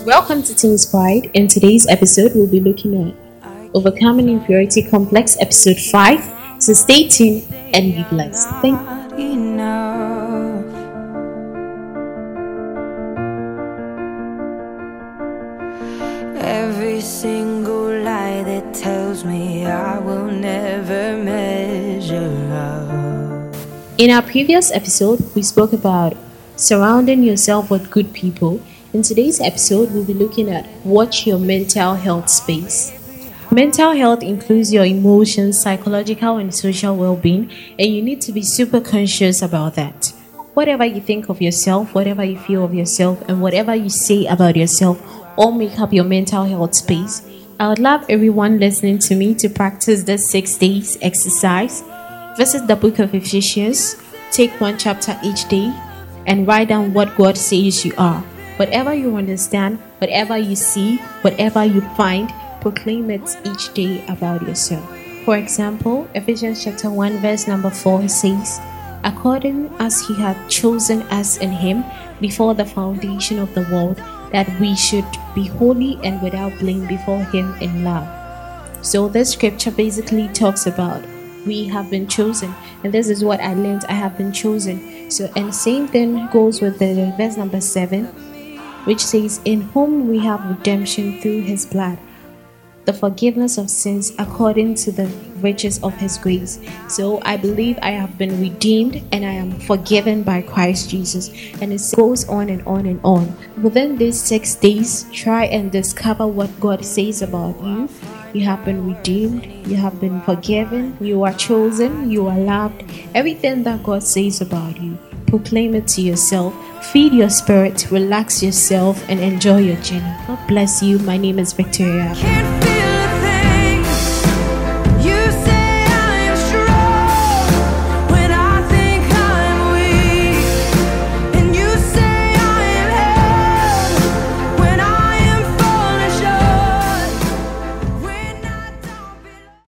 Welcome to Teens Pride. In today's episode, we'll be looking at Overcoming Inferiority Complex, Episode 5. So stay tuned and be blessed. Thank Every single lie that tells me I will never measure up. In our previous episode, we spoke about surrounding yourself with good people. In today's episode, we'll be looking at watch your mental health space. Mental health includes your emotions, psychological, and social well being, and you need to be super conscious about that. Whatever you think of yourself, whatever you feel of yourself, and whatever you say about yourself all make up your mental health space. I would love everyone listening to me to practice this six days exercise. Visit the book of Ephesians, take one chapter each day, and write down what God says you are. Whatever you understand, whatever you see, whatever you find, proclaim it each day about yourself. For example, Ephesians chapter 1 verse number 4 says, According as he hath chosen us in him before the foundation of the world, that we should be holy and without blame before him in love. So this scripture basically talks about we have been chosen, and this is what I learned I have been chosen. So and same thing goes with the verse number seven, which says, In whom we have redemption through his blood the forgiveness of sins according to the riches of his grace. So I believe I have been redeemed and I am forgiven by Christ Jesus. And it goes on and on and on. Within these six days, try and discover what God says about you. You have been redeemed, you have been forgiven, you are chosen, you are loved. Everything that God says about you, proclaim it to yourself. Feed your spirit, relax yourself, and enjoy your journey. God bless you. My name is Victoria.